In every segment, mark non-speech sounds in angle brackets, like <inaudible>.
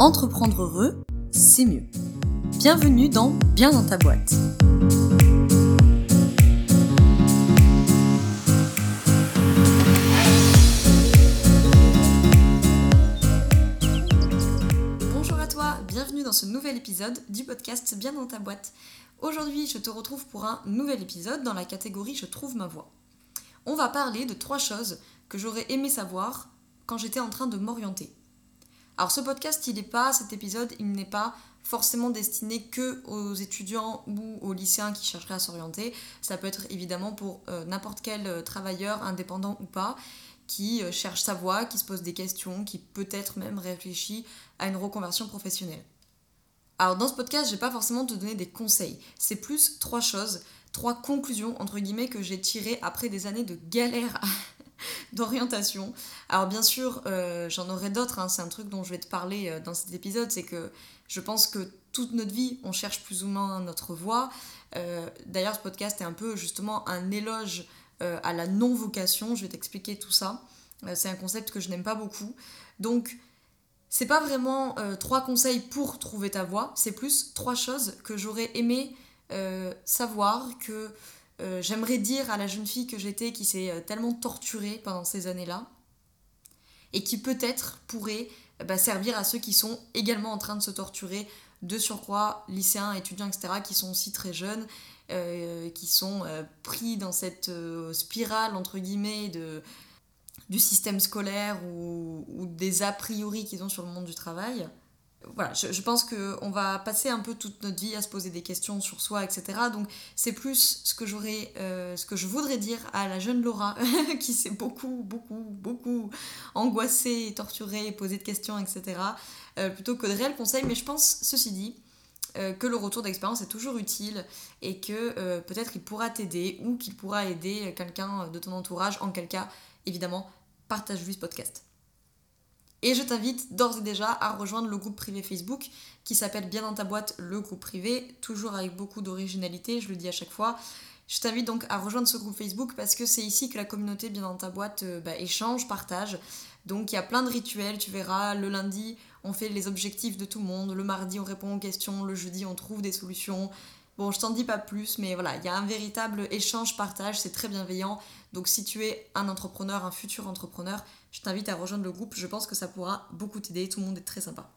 Entreprendre heureux, c'est mieux. Bienvenue dans Bien dans ta boîte. Bonjour à toi, bienvenue dans ce nouvel épisode du podcast Bien dans ta boîte. Aujourd'hui, je te retrouve pour un nouvel épisode dans la catégorie Je trouve ma voix. On va parler de trois choses que j'aurais aimé savoir quand j'étais en train de m'orienter. Alors ce podcast, il n'est pas, cet épisode, il n'est pas forcément destiné que aux étudiants ou aux lycéens qui chercheraient à s'orienter. Ça peut être évidemment pour euh, n'importe quel euh, travailleur, indépendant ou pas, qui euh, cherche sa voie, qui se pose des questions, qui peut-être même réfléchit à une reconversion professionnelle. Alors dans ce podcast, je vais pas forcément te donner des conseils. C'est plus trois choses, trois conclusions entre guillemets que j'ai tirées après des années de galère <laughs> d'orientation. Alors bien sûr, euh, j'en aurai d'autres, hein. c'est un truc dont je vais te parler euh, dans cet épisode, c'est que je pense que toute notre vie, on cherche plus ou moins notre voie. Euh, d'ailleurs, ce podcast est un peu justement un éloge à la non-vocation, je vais t'expliquer tout ça. c'est un concept que je n'aime pas beaucoup. Donc, c'est pas vraiment trois conseils pour trouver ta voie, c'est plus trois choses que j'aurais aimé savoir, que euh, j'aimerais dire à la jeune fille que j'étais qui s'est euh, tellement torturée pendant ces années-là et qui peut-être pourrait bah, servir à ceux qui sont également en train de se torturer, de surcroît lycéens, étudiants, etc., qui sont aussi très jeunes, euh, qui sont pris dans cette spirale, entre guillemets, de, du système scolaire ou, ou des a priori qu'ils ont sur le monde du travail voilà, je, pense qu'on va passer un peu toute notre vie à se poser des questions sur soi, etc. Donc c'est plus ce que j'aurais, euh, ce que je voudrais dire à la jeune Laura <laughs> qui s'est beaucoup, beaucoup, beaucoup angoissée, torturée, posée de questions, etc. Euh, plutôt que de réels conseils. Mais je pense, ceci dit, euh, que le retour d'expérience est toujours utile et que peut-être il pourra t'aider ou qu'il pourra aider quelqu'un de ton entourage. En quel cas, évidemment, partage-lui ce podcast. Et je t'invite d'ores et déjà à rejoindre le groupe privé Facebook qui s'appelle Bien dans ta boîte, le groupe privé, toujours avec beaucoup d'originalité, je le dis à chaque fois. Je t'invite donc à rejoindre ce groupe Facebook parce que c'est ici que la communauté Bien dans ta boîte euh, bah, échange, partage. Donc il y a plein de rituels, tu verras, le lundi on fait les objectifs de tout le monde, le mardi on répond aux questions, le jeudi on trouve des solutions. Bon, je t'en dis pas plus, mais voilà, il y a un véritable échange, partage, c'est très bienveillant. Donc si tu es un entrepreneur, un futur entrepreneur, je t'invite à rejoindre le groupe, je pense que ça pourra beaucoup t'aider, tout le monde est très sympa.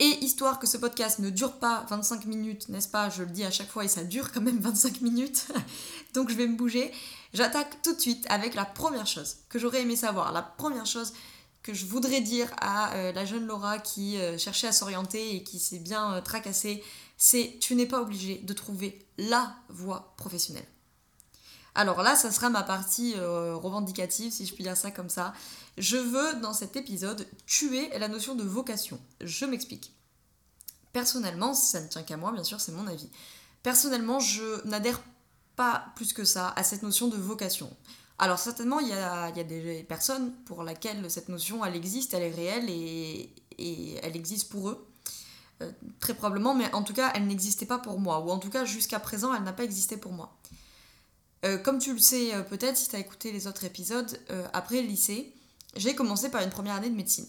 Et histoire que ce podcast ne dure pas 25 minutes, n'est-ce pas? Je le dis à chaque fois et ça dure quand même 25 minutes, <laughs> donc je vais me bouger. J'attaque tout de suite avec la première chose que j'aurais aimé savoir. La première chose que je voudrais dire à euh, la jeune Laura qui euh, cherchait à s'orienter et qui s'est bien euh, tracassée, c'est tu n'es pas obligé de trouver la voie professionnelle. Alors là, ça sera ma partie revendicative, si je puis dire ça comme ça. Je veux, dans cet épisode, tuer la notion de vocation. Je m'explique. Personnellement, ça ne tient qu'à moi, bien sûr, c'est mon avis. Personnellement, je n'adhère pas plus que ça à cette notion de vocation. Alors certainement, il y a, des personnes pour lesquelles cette notion, elle existe, elle est réelle et, elle existe pour eux. Euh, très probablement, mais en tout cas, elle n'existait pas pour moi. Ou en tout cas, jusqu'à présent, elle n'a pas existé pour moi. Euh, comme tu le sais euh, peut-être si tu as écouté les autres épisodes, après le lycée, j'ai commencé par une première année de médecine.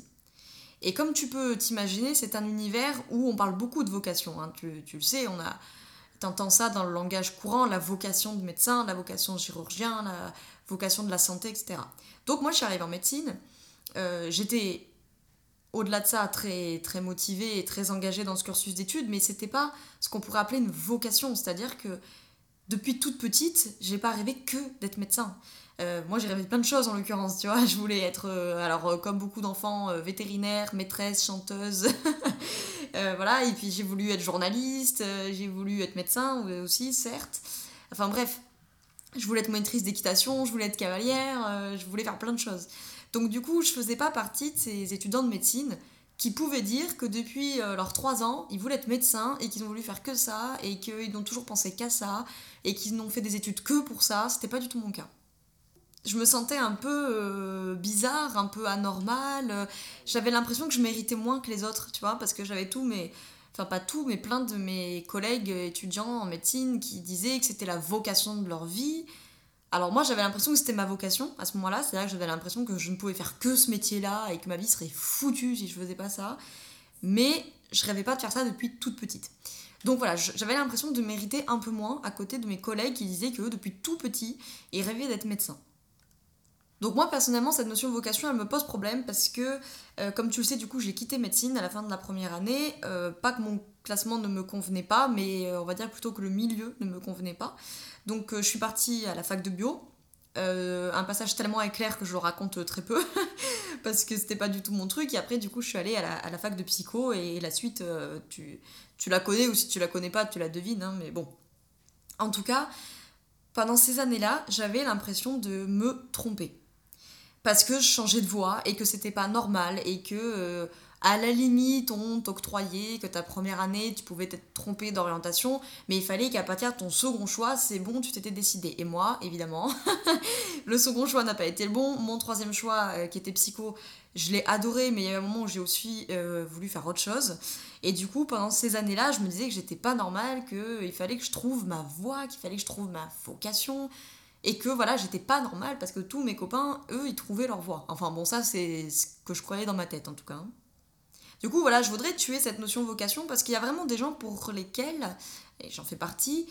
Et comme tu peux t'imaginer, c'est un univers où on parle beaucoup de vocation. Hein. Tu, le sais, on a, t'entends ça dans le langage courant, la vocation de médecin, la vocation de chirurgien, la vocation de la santé, etc. Donc moi, je suis arrivée en médecine. J'étais au-delà de ça très très motivée et très engagée dans ce cursus d'études, mais c'était pas ce qu'on pourrait appeler une vocation. C'est-à-dire que depuis toute petite, j'ai pas rêvé que d'être médecin. Euh, moi, j'ai rêvé de plein de choses en l'occurrence, tu vois. <laughs> Je voulais être, euh, alors euh, comme beaucoup d'enfants, vétérinaire, maîtresse, chanteuse. <laughs> voilà, et puis j'ai voulu être journaliste, j'ai voulu être médecin aussi, certes. Enfin bref, je voulais être maîtrise d'équitation, je voulais être cavalière, je voulais faire plein de choses. Donc du coup, je faisais pas partie de ces étudiants de médecine qui pouvaient dire que depuis leurs 3 ans, ils voulaient être médecins et qu'ils ont voulu faire que ça et qu'ils n'ont toujours pensé qu'à ça et qu'ils n'ont fait des études que pour ça. C'était pas du tout mon cas je me sentais un peu euh, bizarre, un peu anormale. J'avais l'impression que je méritais moins que les autres, tu vois, parce que j'avais tout mais Enfin, pas tout, mais plein de mes collègues étudiants en médecine qui disaient que c'était la vocation de leur vie. Alors moi, j'avais l'impression que c'était ma vocation à ce moment-là, c'est-à-dire que j'avais l'impression que je ne pouvais faire que ce métier-là et que ma vie serait foutue si je faisais pas ça. mais je rêvais pas de faire ça depuis toute petite. Donc voilà, j'avais l'impression de mériter un peu moins à côté de mes collègues qui disaient que depuis tout petit, ils rêvaient d'être médecins. Donc moi personnellement cette notion de vocation elle me pose problème parce que euh, comme tu le sais du coup j'ai quitté médecine à la fin de la première année, euh, pas que mon classement ne me convenait pas mais euh, on va dire plutôt que le milieu ne me convenait pas. Donc je suis partie à la fac de bio, un passage tellement éclair que je le raconte très peu <laughs> parce que c'était pas du tout mon truc et après du coup je suis allée à la, fac de psycho et la suite tu, tu, la connais ou si tu la connais pas tu la devines hein, mais bon. En tout cas pendant ces années-là j'avais l'impression de me tromper parce que je changeais de voix et que c'était pas normal et que euh, à la limite on t'octroyait que ta première année tu pouvais t'être trompé d'orientation mais il fallait qu'à partir de ton second choix c'est bon tu t'étais décidé. Et moi évidemment <laughs> le second choix n'a pas été le bon. Mon troisième choix euh, qui était psycho je l'ai adoré mais il y a un moment où j'ai aussi euh, voulu faire autre chose. Et du coup pendant ces années là je me disais que j'étais pas normal qu'il fallait que je trouve ma voix qu'il fallait que je trouve ma vocation et que voilà, j'étais pas normale parce que tous mes copains, eux, ils trouvaient leur voix. Enfin bon, ça c'est ce que je croyais dans ma tête en tout cas. Du coup, voilà, je voudrais tuer cette notion vocation parce qu'il y a vraiment des gens pour lesquels, et j'en fais partie,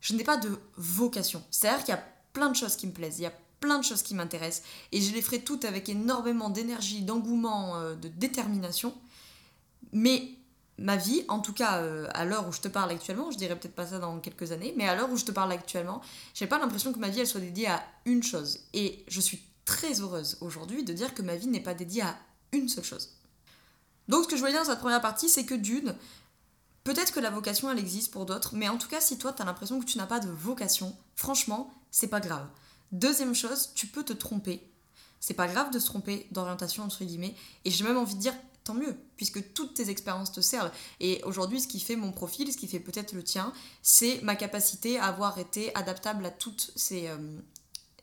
je n'ai pas de vocation. C'est-à-dire qu'il y a plein de choses qui me plaisent, il y a plein de choses qui m'intéressent, et je les ferai toutes avec énormément d'énergie, d'engouement, euh, de détermination. Mais ma vie, en tout cas euh, à l'heure où je te parle actuellement, je dirais peut-être pas ça dans quelques années, mais à l'heure où je te parle actuellement, j'ai pas l'impression que ma vie soit dédiée à une chose. Et je suis très heureuse aujourd'hui de dire que ma vie n'est pas dédiée à une seule chose. Donc ce que je voulais dire dans cette première partie, c'est que d'une, peut-être que la vocation elle existe pour d'autres, mais en tout cas si toi tu as l'impression que tu n'as pas de vocation, franchement, c'est pas grave. Deuxième chose, tu peux te tromper. C'est pas grave de se tromper d'orientation entre guillemets, et j'ai même envie de dire mieux, puisque toutes tes expériences te servent. Et aujourd'hui, ce qui fait mon profil, ce qui fait peut-être le tien, c'est ma capacité à avoir été adaptable à toutes ces, euh,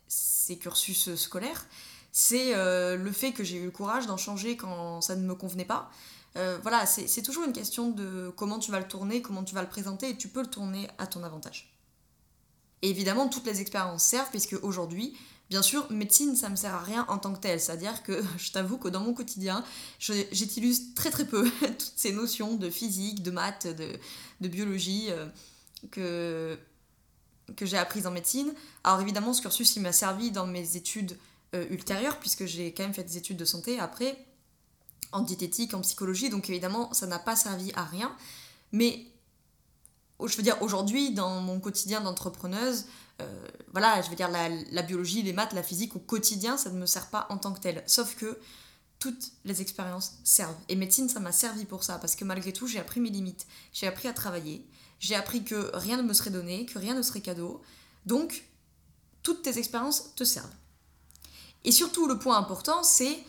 ces cursus scolaires. C'est euh, le fait que j'ai eu le courage d'en changer quand ça ne me convenait pas. Euh, voilà, c'est toujours une question de comment tu vas le tourner, comment tu vas le présenter, et tu peux le tourner à ton avantage. Et évidemment, toutes les expériences servent, puisque aujourd'hui, Bien sûr, médecine, ça me sert à rien en tant que tel. C'est-à-dire que <laughs> je t'avoue que dans mon quotidien, j'utilise très très peu <laughs> toutes ces notions de physique, de maths, de, biologie euh, que, que j'ai apprises en médecine. Alors évidemment, ce cursus, il m'a servi dans mes études euh, ultérieures, puisque j'ai quand même fait des études de santé après, en diététique, en psychologie. Donc évidemment, ça n'a pas servi à rien. Mais je veux dire, aujourd'hui, dans mon quotidien d'entrepreneuse, euh, voilà, je veux dire, la, biologie, les maths, la physique au quotidien, ça ne me sert pas en tant que tel. Sauf que toutes les expériences servent. Et médecine, ça m'a servi pour ça, parce que malgré tout, j'ai appris mes limites. J'ai appris à travailler. J'ai appris que rien ne me serait donné, que rien ne serait cadeau. Donc, toutes tes expériences te servent. Et surtout, le point important, c'est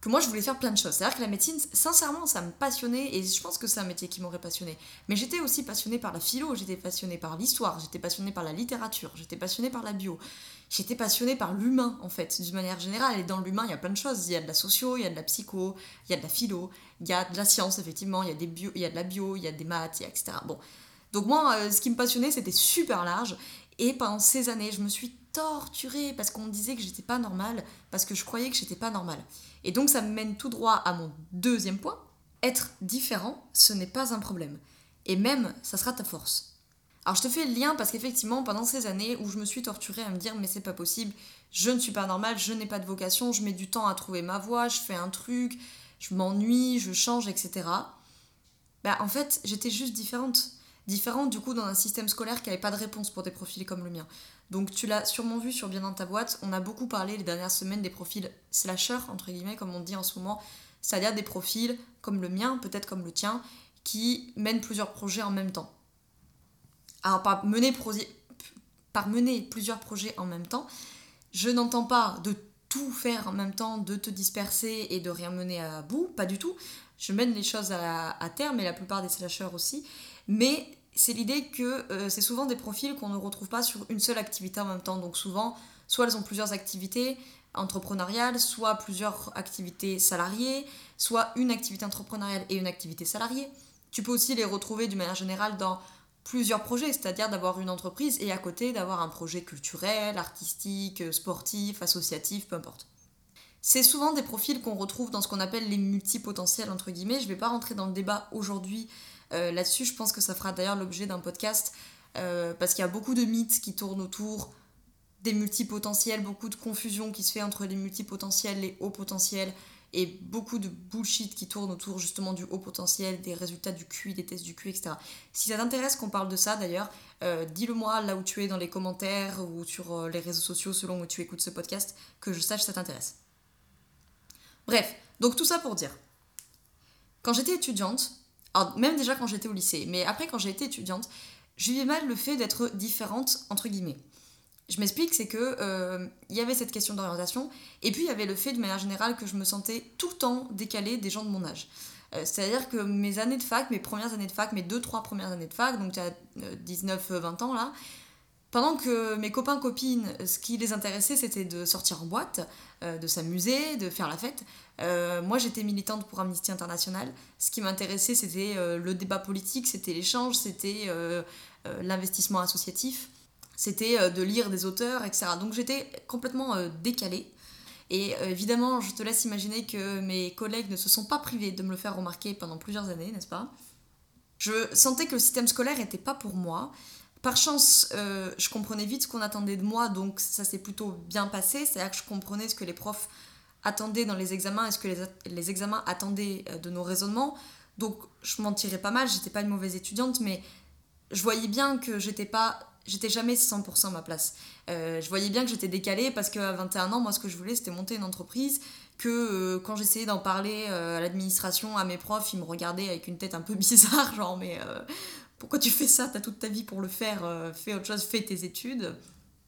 que moi je voulais faire plein de choses. C'est-à-dire que la médecine, sincèrement, ça me passionnait et je pense que c'est un métier qui m'aurait passionné. Mais j'étais aussi passionnée par la philo, j'étais passionnée par l'histoire, j'étais passionnée par la littérature, j'étais passionnée par la bio. J'étais passionnée par l'humain en fait, d'une manière générale. Et dans l'humain, il y a plein de choses. Il y a de la socio, il y a de la psycho, il y a de la philo, il y a de la science effectivement, il y a, des bio, il y a de la bio, il y a des maths, etc. Bon. Donc moi, euh, ce qui me passionnait, c'était super large. Et pendant ces années, je me suis torturée parce qu'on disait que j'étais pas normale, parce que je croyais que j'étais pas normale. Et donc ça me mène tout droit à mon deuxième point. Être différent, ce n'est pas un problème. Et même, ça sera ta force. Alors je te fais le lien parce qu'effectivement, pendant ces années où je me suis torturée à me dire mais c'est pas possible, je ne suis pas normale, je n'ai pas de vocation, je mets du temps à trouver ma voie, je fais un truc, je m'ennuie, je change, etc. Bah en fait, j'étais juste différente. Différente du coup dans un système scolaire qui n'avait pas de réponse pour des profils comme le mien. Donc tu l'as sûrement vu sur Bien dans ta boîte, on a beaucoup parlé les dernières semaines des profils slasher, entre guillemets, comme on dit en ce moment, c'est-à-dire des profils comme le mien, peut-être comme le tien, qui mènent plusieurs projets en même temps. Alors par mener, par mener plusieurs projets en même temps, je n'entends pas de tout faire en même temps, de te disperser et de rien mener à bout, pas du tout. Je mène les choses à, terme et la plupart des slashers aussi, mais c'est l'idée que euh, c'est souvent des profils qu'on ne retrouve pas sur une seule activité en même temps. Donc souvent, soit elles ont plusieurs activités entrepreneuriales, soit plusieurs activités salariées, soit une activité entrepreneuriale et une activité salariée. Tu peux aussi les retrouver d'une manière générale dans plusieurs projets, c'est-à-dire d'avoir une entreprise et à côté d'avoir un projet culturel, artistique, sportif, associatif, peu importe. C'est souvent des profils qu'on retrouve dans ce qu'on appelle les multipotentiels, entre guillemets. Je ne vais pas rentrer dans le débat aujourd'hui euh, là-dessus. Je pense que ça fera d'ailleurs l'objet d'un podcast euh, parce qu'il y a beaucoup de mythes qui tournent autour des multipotentiels, beaucoup de confusion qui se fait entre les multipotentiels, les hauts potentiels et beaucoup de bullshit qui tourne autour justement du haut potentiel, des résultats du QI, des tests du QI, etc. Si ça t'intéresse qu'on parle de ça d'ailleurs, euh, dis-le moi là où tu es dans les commentaires ou sur les réseaux sociaux selon où tu écoutes ce podcast, que je sache ça t'intéresse. Bref, donc tout ça pour dire. Quand j'étais étudiante, même déjà quand j'étais au lycée, mais après quand j'ai été étudiante, je vivais mal le fait d'être différente, entre guillemets. Je m'explique, c'est que euh, il y avait cette question d'orientation, et puis il y avait le fait de manière générale que je me sentais tout le temps décalée des gens de mon âge. Euh, c'est-à-dire que mes années de fac, mes premières années de fac, mes deux, trois premières années de fac, donc tu as 19-20 ans là, pendant que mes copains, copines, ce qui les intéressait, c'était de sortir en boîte, euh, de s'amuser, de faire la fête. Euh, moi, j'étais militante pour Amnesty International. Ce qui m'intéressait, c'était euh, le débat politique, c'était l'échange, c'était l'investissement associatif, c'était de lire des auteurs, etc. Donc j'étais complètement décalée. Et évidemment, je te laisse imaginer que mes collègues ne se sont pas privés de me le faire remarquer pendant plusieurs années, n'est-ce pas? Je sentais que le système scolaire n'était pas pour moi. Par chance, euh, je comprenais vite ce qu'on attendait de moi, donc ça s'est plutôt bien passé. C'est-à-dire que je comprenais ce que les profs attendaient dans les examens et ce que les, examens attendaient euh, de nos raisonnements. Donc je m'en tirais pas mal, j'étais pas une mauvaise étudiante, mais je voyais bien que j'étais pas j'étais jamais 100% à ma place. Euh, je voyais bien que j'étais décalée parce qu'à 21 ans, moi, ce que je voulais, c'était monter une entreprise. Que quand j'essayais d'en parler à l'administration, à mes profs, ils me regardaient avec une tête un peu <laughs> bizarre, genre, mais pourquoi tu fais ça? T'as toute ta vie pour le faire, euh, fais autre chose, fais tes études.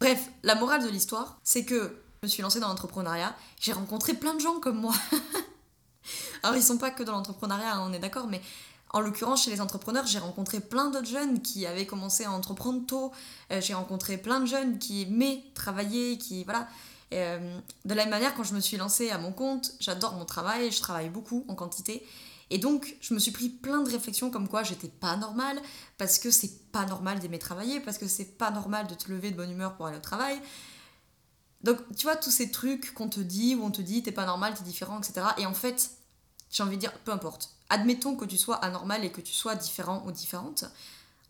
Bref, la morale de l'histoire, c'est que je me suis lancée dans l'entrepreneuriat, j'ai rencontré plein de gens comme moi. <laughs> Alors ils sont pas que dans l'entrepreneuriat, hein, on est d'accord, mais en l'occurrence, chez les entrepreneurs, j'ai rencontré plein d'autres jeunes qui avaient commencé à entreprendre tôt. Euh, j'ai rencontré plein de jeunes qui aimaient travailler, qui voilà. Euh, de la même manière, quand je me suis lancée à mon compte, j'adore mon travail, je travaille beaucoup en quantité. Et donc, je me suis pris plein de réflexions comme quoi j'étais pas normale, parce que c'est pas normal d'aimer travailler, parce que c'est pas normal de te lever de bonne humeur pour aller au travail. Donc, tu vois, tous ces trucs qu'on te dit, où on te dit t'es pas normal, t'es différent, etc. Et en fait, j'ai envie de dire, peu importe. Admettons que tu sois anormal et que tu sois différent ou différente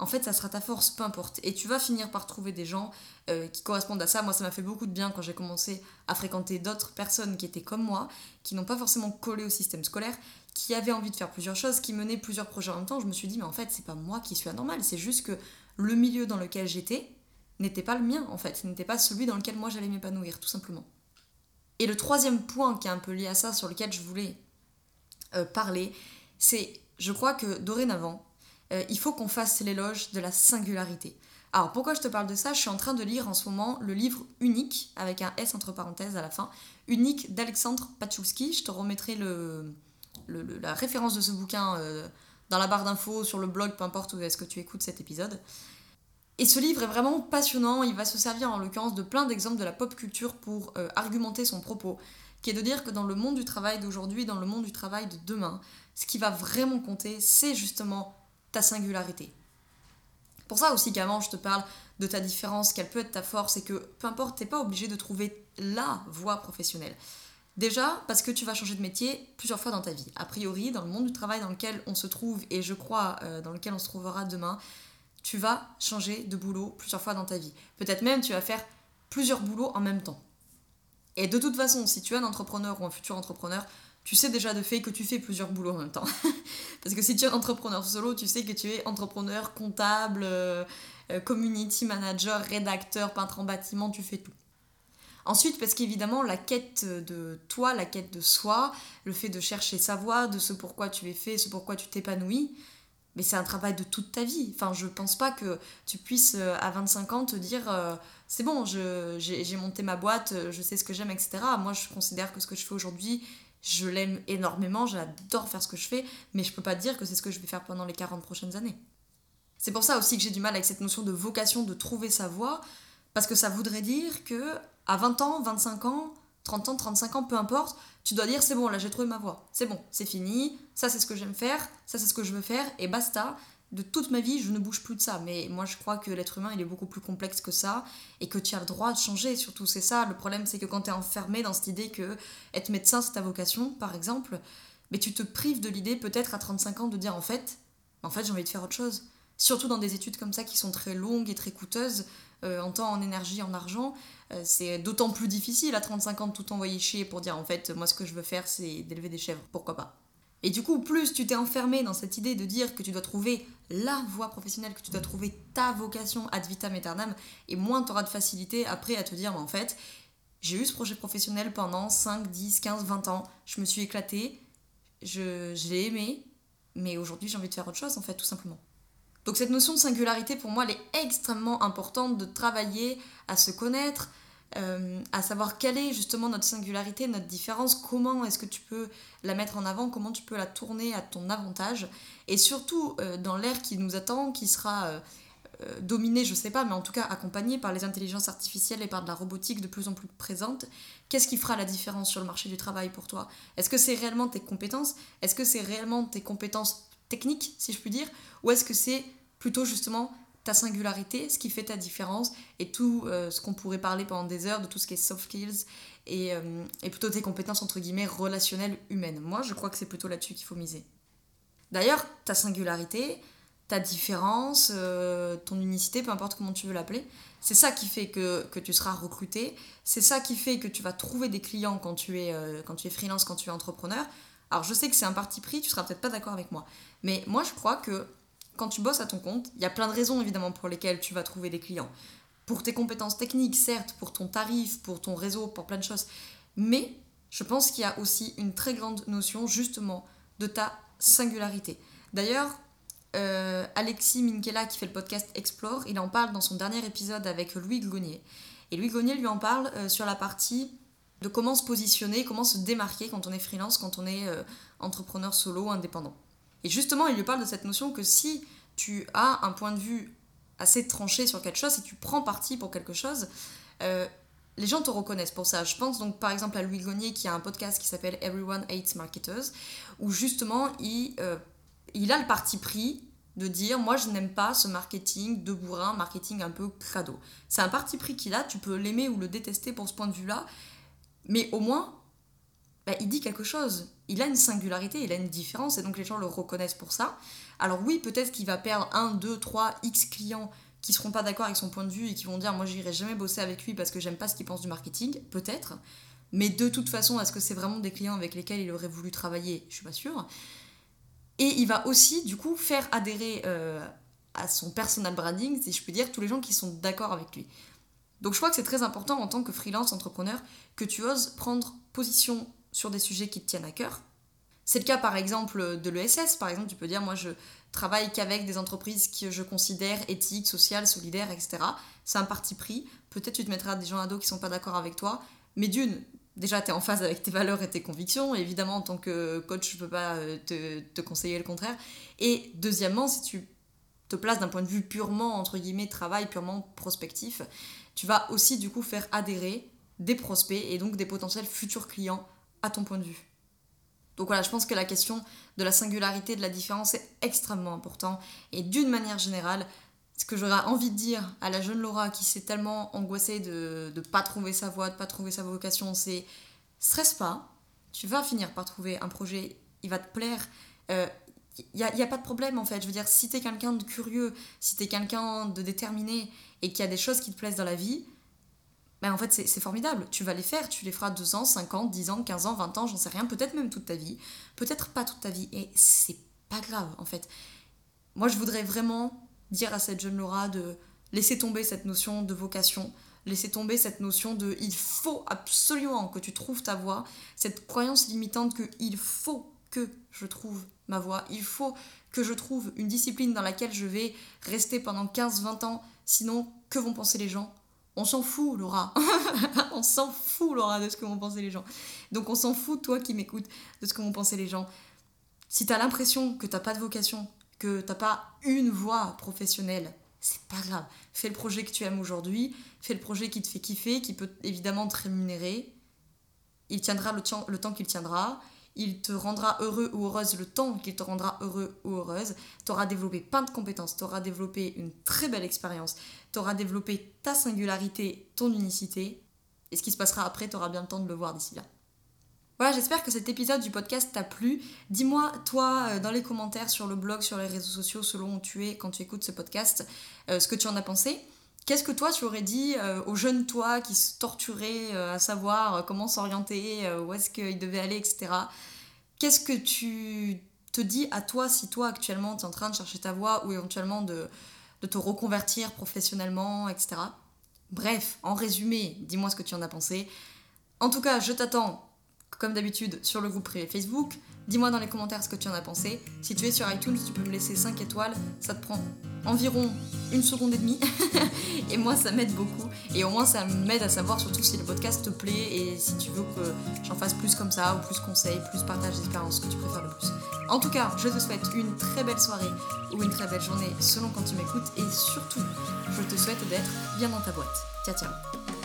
en fait, ça sera ta force, peu importe. Et tu vas finir par trouver des gens euh, qui correspondent à ça. Moi, ça m'a fait beaucoup de bien quand j'ai commencé à fréquenter d'autres personnes qui étaient comme moi, qui n'ont pas forcément collé au système scolaire, qui avaient envie de faire plusieurs choses, qui menaient plusieurs projets en même temps. Je me suis dit, mais en fait, c'est pas moi qui suis anormal, c'est juste que le milieu dans lequel j'étais n'était pas le mien, en fait. N'était pas celui dans lequel moi j'allais m'épanouir, tout simplement. Et le troisième point qui est un peu lié à ça, sur lequel je voulais euh, parler, c'est, je crois que dorénavant, euh, il faut qu'on fasse l'éloge de la singularité. Alors pourquoi je te parle de ça? Je suis en train de lire en ce moment le livre Unique, avec un S entre parenthèses à la fin, Unique d'Alexandre Pachulski. Je te remettrai la référence de ce bouquin euh, dans la barre d'infos, sur le blog, peu importe où est-ce que tu écoutes cet épisode. Et ce livre est vraiment passionnant, il va se servir en l'occurrence de plein d'exemples de la pop culture pour euh, argumenter son propos, qui est de dire que dans le monde du travail d'aujourd'hui, dans le monde du travail de demain, ce qui va vraiment compter, c'est justement ta singularité. Pour ça aussi qu'avant je te parle de ta différence, qu'elle peut être ta force et que peu importe, t'es pas obligé de trouver la voie professionnelle. Déjà parce que tu vas changer de métier plusieurs fois dans ta vie. A priori, dans le monde du travail dans lequel on se trouve et je crois euh, dans lequel on se trouvera demain, tu vas changer de boulot plusieurs fois dans ta vie. Peut-être même tu vas faire plusieurs boulots en même temps. Et de toute façon, si tu es un entrepreneur ou un futur entrepreneur, tu sais déjà de fait que tu fais plusieurs boulots en même temps. <laughs> Parce que si tu es entrepreneur solo, tu sais que tu es entrepreneur, comptable, euh, euh, community manager, rédacteur, peintre en bâtiment, tu fais tout. Ensuite, parce qu'évidemment, la quête de toi, la quête de soi, le fait de chercher sa voie, de ce pourquoi tu es fait, ce pourquoi tu t'épanouis, mais c'est un travail de toute ta vie. Enfin, je pense pas que tu puisses euh, à 25 ans te dire c'est bon, j'ai monté ma boîte, je sais ce que j'aime, etc. Moi, je considère que ce que je fais aujourd'hui, je l'aime énormément, j'adore faire ce que je fais, mais je peux pas dire que c'est ce que je vais faire pendant les 40 prochaines années. C'est pour ça aussi que j'ai du mal avec cette notion de vocation, de trouver sa voie, parce que ça voudrait dire que à 20 ans, 25 ans, 30 ans, 35 ans, peu importe, tu dois dire c'est bon, là j'ai trouvé ma voie, c'est bon, c'est fini, ça c'est ce que j'aime faire, ça c'est ce que je veux faire, et basta. De toute ma vie, je ne bouge plus de ça. Mais moi, je crois que l'être humain, il est beaucoup plus complexe que ça et que tu as le droit de changer. Surtout, c'est ça. Le problème, c'est que quand tu es enfermé dans cette idée que être médecin, c'est ta vocation, par exemple, mais tu te prives de l'idée, peut-être à 35 ans, de dire en fait, en fait, j'ai envie de faire autre chose. Surtout dans des études comme ça qui sont très longues et très coûteuses, euh, en temps, en énergie, en argent. Euh, c'est d'autant plus difficile à 35 ans de tout envoyer chier pour dire en fait, moi, ce que je veux faire, c'est d'élever des chèvres. Pourquoi pas? Et du coup, plus tu t'es enfermé dans cette idée de dire que tu dois trouver la voie professionnelle, que tu dois trouver ta vocation ad vitam aeternam, et moins tu auras de facilité après à te dire, en fait, j'ai eu ce projet professionnel pendant 5, 10, 15, 20 ans, je me suis éclatée, je, je l'ai aimé, mais aujourd'hui j'ai envie de faire autre chose, en fait, tout simplement. Donc cette notion de singularité, pour moi, elle est extrêmement importante de travailler à se connaître, euh, à savoir quelle est justement notre singularité, notre différence, comment est-ce que tu peux la mettre en avant, comment tu peux la tourner à ton avantage, et surtout euh, dans l'ère qui nous attend, qui sera euh, dominée, je sais pas, mais en tout cas accompagnée par les intelligences artificielles et par de la robotique de plus en plus présente, qu'est-ce qui fera la différence sur le marché du travail pour toi? Est-ce que c'est réellement tes compétences? Est-ce que c'est réellement tes compétences techniques, si je puis dire? Ou est-ce que c'est plutôt justement ta singularité, ce qui fait ta différence, et tout euh, ce qu'on pourrait parler pendant des heures de tout ce qui est soft skills, et, euh, et plutôt tes compétences entre guillemets relationnelles humaines. Moi, je crois que c'est plutôt là-dessus qu'il faut miser. D'ailleurs, ta singularité, ta différence, euh, ton unicité, peu importe comment tu veux l'appeler, c'est ça qui fait que, que, tu seras recruté, c'est ça qui fait que tu vas trouver des clients quand tu es, quand tu es freelance, quand tu es entrepreneur. Alors je sais que c'est un parti pris, tu seras peut-être pas d'accord avec moi, mais moi je crois que quand tu bosses à ton compte, il y a plein de raisons évidemment pour lesquelles tu vas trouver des clients. Pour tes compétences techniques, certes, pour ton tarif, pour ton réseau, pour plein de choses. Mais je pense qu'il y a aussi une très grande notion justement de ta singularité. D'ailleurs, euh, Alexis Minkela qui fait le podcast Explore, il en parle dans son dernier épisode avec Louis Gognier. Et Louis Gognier lui en parle euh, sur la partie de comment se positionner, comment se démarquer quand on est freelance, quand on est euh, entrepreneur solo, indépendant. Et justement, il lui parle de cette notion que si tu as un point de vue assez tranché sur quelque chose, si tu prends parti pour quelque chose, euh, les gens te reconnaissent pour ça. Je pense donc par exemple à Louis Gognier qui a un podcast qui s'appelle Everyone Hates Marketers, où justement il, euh, il a le parti pris de dire moi je n'aime pas ce marketing de bourrin, marketing un peu crado. C'est un parti pris qu'il a, tu peux l'aimer ou le détester pour ce point de vue-là, mais au moins bah, il dit quelque chose. Il a une singularité, il a une différence, et donc les gens le reconnaissent pour ça. Alors oui, peut-être qu'il va perdre 1, 2, 3, X clients qui seront pas d'accord avec son point de vue et qui vont dire moi j'irai jamais bosser avec lui parce que j'aime pas ce qu'il pense du marketing, peut-être. Mais de toute façon, est-ce que c'est vraiment des clients avec lesquels il aurait voulu travailler? Je suis pas sûre. Et il va aussi du coup faire adhérer euh, à son personal branding, si je puis dire, tous les gens qui sont d'accord avec lui. Donc je crois que c'est très important en tant que freelance entrepreneur que tu oses prendre position sur des sujets qui te tiennent à cœur. C'est le cas par exemple de l'ESS. Par exemple, tu peux dire moi je travaille qu'avec des entreprises que je considère éthiques, sociales, solidaires, etc. C'est un parti pris. Peut-être tu te mettras des gens à dos qui sont pas d'accord avec toi. Mais d'une, déjà tu es en phase avec tes valeurs et tes convictions. Évidemment, en tant que coach, je peux pas euh, te, te conseiller le contraire. Et deuxièmement, si tu te places d'un point de vue purement, entre guillemets, travail, purement prospectif, tu vas aussi du coup faire adhérer des prospects et donc des potentiels futurs clients à ton point de vue. Donc voilà, je pense que la question de la singularité, de la différence est extrêmement important. Et d'une manière générale, ce que j'aurais envie de dire à la jeune Laura qui s'est tellement angoissée de ne pas trouver sa voie, de pas trouver sa vocation, c'est stresse pas, tu vas finir par trouver un projet, il va te plaire. Il euh, n'y a, y a, pas de problème en fait. Je veux dire, si tu es quelqu'un de curieux, si tu es quelqu'un de déterminé et qu'il y a des choses qui te plaisent dans la vie, en fait c'est formidable, tu vas les faire, tu les feras 2 ans, 5 ans, 10 ans, 15 ans, 20 ans, j'en sais rien, peut-être même toute ta vie, peut-être pas toute ta vie, et c'est pas grave en fait. Moi je voudrais vraiment dire à cette jeune Laura de laisser tomber cette notion de vocation, laisser tomber cette notion de il faut absolument que tu trouves ta voie, cette croyance limitante que il faut que je trouve ma voie, il faut que je trouve une discipline dans laquelle je vais rester pendant 15-20 ans, sinon que vont penser les gens? On s'en fout, Laura. <laughs> on s'en fout, Laura, de ce que vont penser les gens. Donc on s'en fout, toi qui m'écoutes, de ce que vont penser les gens. Si t'as l'impression que t'as pas de vocation, que t'as pas une voie professionnelle, c'est pas grave. Fais le projet que tu aimes aujourd'hui, fais le projet qui te fait kiffer, qui peut évidemment te rémunérer. Il tiendra le le temps qu'il tiendra. Il te rendra heureux ou heureuse le temps qu'il te rendra heureux ou heureuse. Tu auras développé plein de compétences, tu auras développé une très belle expérience, tu auras développé ta singularité, ton unicité. Et ce qui se passera après, tu auras bien le temps de le voir d'ici là. Voilà, j'espère que cet épisode du podcast t'a plu. Dis-moi, toi, euh, dans les commentaires sur le blog, sur les réseaux sociaux, selon où tu es quand tu écoutes ce podcast, euh, ce que tu en as pensé. Qu'est-ce que toi tu aurais dit euh, aux jeunes toi qui se torturaient à savoir comment s'orienter, où est-ce qu'il devait aller, etc. Qu'est-ce que tu te dis à toi si toi actuellement tu es en train de chercher ta voie ou éventuellement de te reconvertir professionnellement, etc. Bref, en résumé, dis-moi ce que tu en as pensé. En tout cas, je t'attends comme d'habitude, sur le groupe privé Facebook. Dis-moi dans les commentaires ce que tu en as pensé. Si tu es sur iTunes, tu peux me laisser 5 étoiles. Ça te prend environ une seconde et demie. <laughs> et moi, ça m'aide beaucoup. Et au moins, ça m'aide à savoir surtout si le podcast te plaît et si tu veux que j'en fasse plus comme ça, ou plus conseils, plus partage d'expérience, ce que tu préfères le plus. En tout cas, je te souhaite une très belle soirée ou une très belle journée selon quand tu m'écoutes. Et surtout, je te souhaite d'être bien dans ta boîte. Ciao, ciao